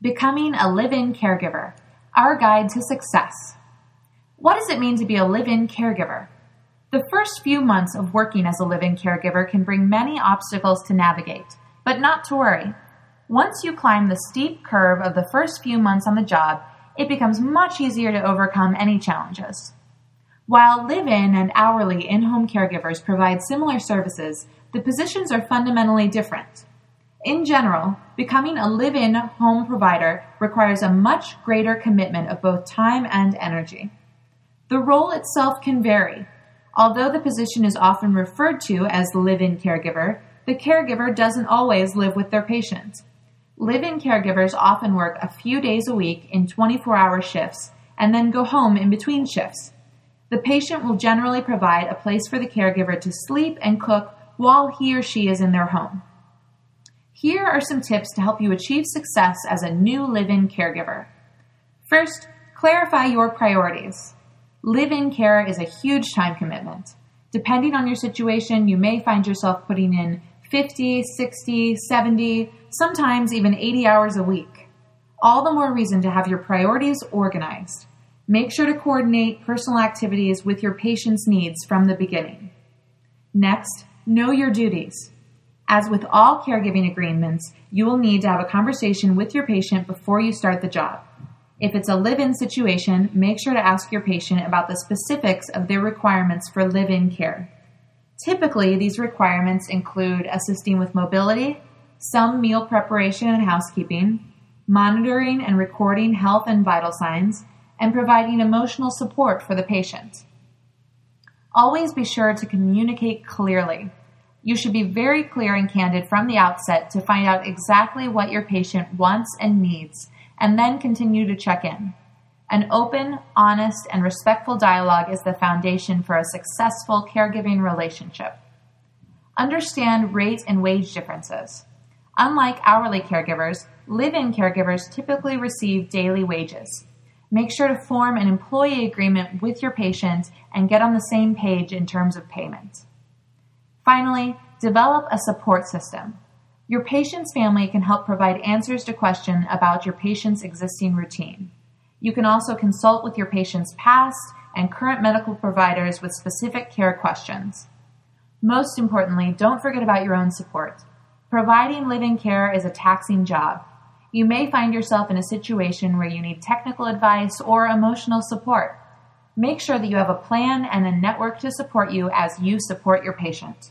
Becoming a live in caregiver Our Guide to Success. What does it mean to be a live in caregiver? The first few months of working as a live in caregiver can bring many obstacles to navigate, but not to worry. Once you climb the steep curve of the first few months on the job, it becomes much easier to overcome any challenges. While live in and hourly in home caregivers provide similar services, the positions are fundamentally different. In general, becoming a live in home provider requires a much greater commitment of both time and energy. The role itself can vary. Although the position is often referred to as live in caregiver, the caregiver doesn't always live with their patient. Live in caregivers often work a few days a week in 24 hour shifts and then go home in between shifts. The patient will generally provide a place for the caregiver to sleep and cook while he or she is in their home. Here are some tips to help you achieve success as a new live in caregiver. First, clarify your priorities. Live in care is a huge time commitment. Depending on your situation, you may find yourself putting in 50, 60, 70, sometimes even 80 hours a week. All the more reason to have your priorities organized. Make sure to coordinate personal activities with your patient's needs from the beginning. Next, know your duties. As with all caregiving agreements, you will need to have a conversation with your patient before you start the job. If it's a live in situation, make sure to ask your patient about the specifics of their requirements for live in care. Typically, these requirements include assisting with mobility, some meal preparation and housekeeping, monitoring and recording health and vital signs, and providing emotional support for the patient. Always be sure to communicate clearly. You should be very clear and candid from the outset to find out exactly what your patient wants and needs, and then continue to check in. An open, honest, and respectful dialogue is the foundation for a successful caregiving relationship. Understand rate and wage differences. Unlike hourly caregivers, live in caregivers typically receive daily wages. Make sure to form an employee agreement with your patient and get on the same page in terms of payment. Finally, develop a support system. Your patient's family can help provide answers to questions about your patient's existing routine. You can also consult with your patient's past and current medical providers with specific care questions. Most importantly, don't forget about your own support. Providing living care is a taxing job. You may find yourself in a situation where you need technical advice or emotional support. Make sure that you have a plan and a network to support you as you support your patient.